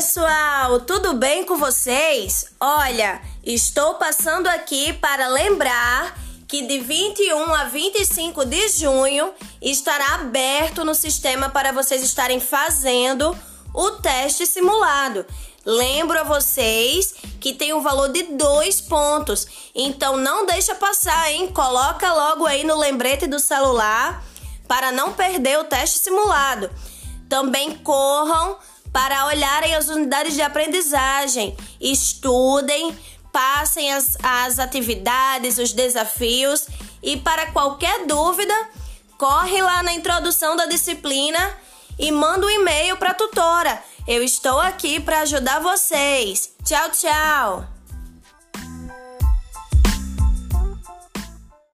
pessoal, tudo bem com vocês? Olha, estou passando aqui para lembrar que de 21 a 25 de junho estará aberto no sistema para vocês estarem fazendo o teste simulado. Lembro a vocês que tem um valor de dois pontos, então não deixa passar, hein? Coloca logo aí no lembrete do celular para não perder o teste simulado. Também corram para olharem as unidades de aprendizagem, estudem, passem as, as atividades, os desafios e para qualquer dúvida, corre lá na introdução da disciplina e manda um e-mail para a tutora. Eu estou aqui para ajudar vocês. Tchau, tchau!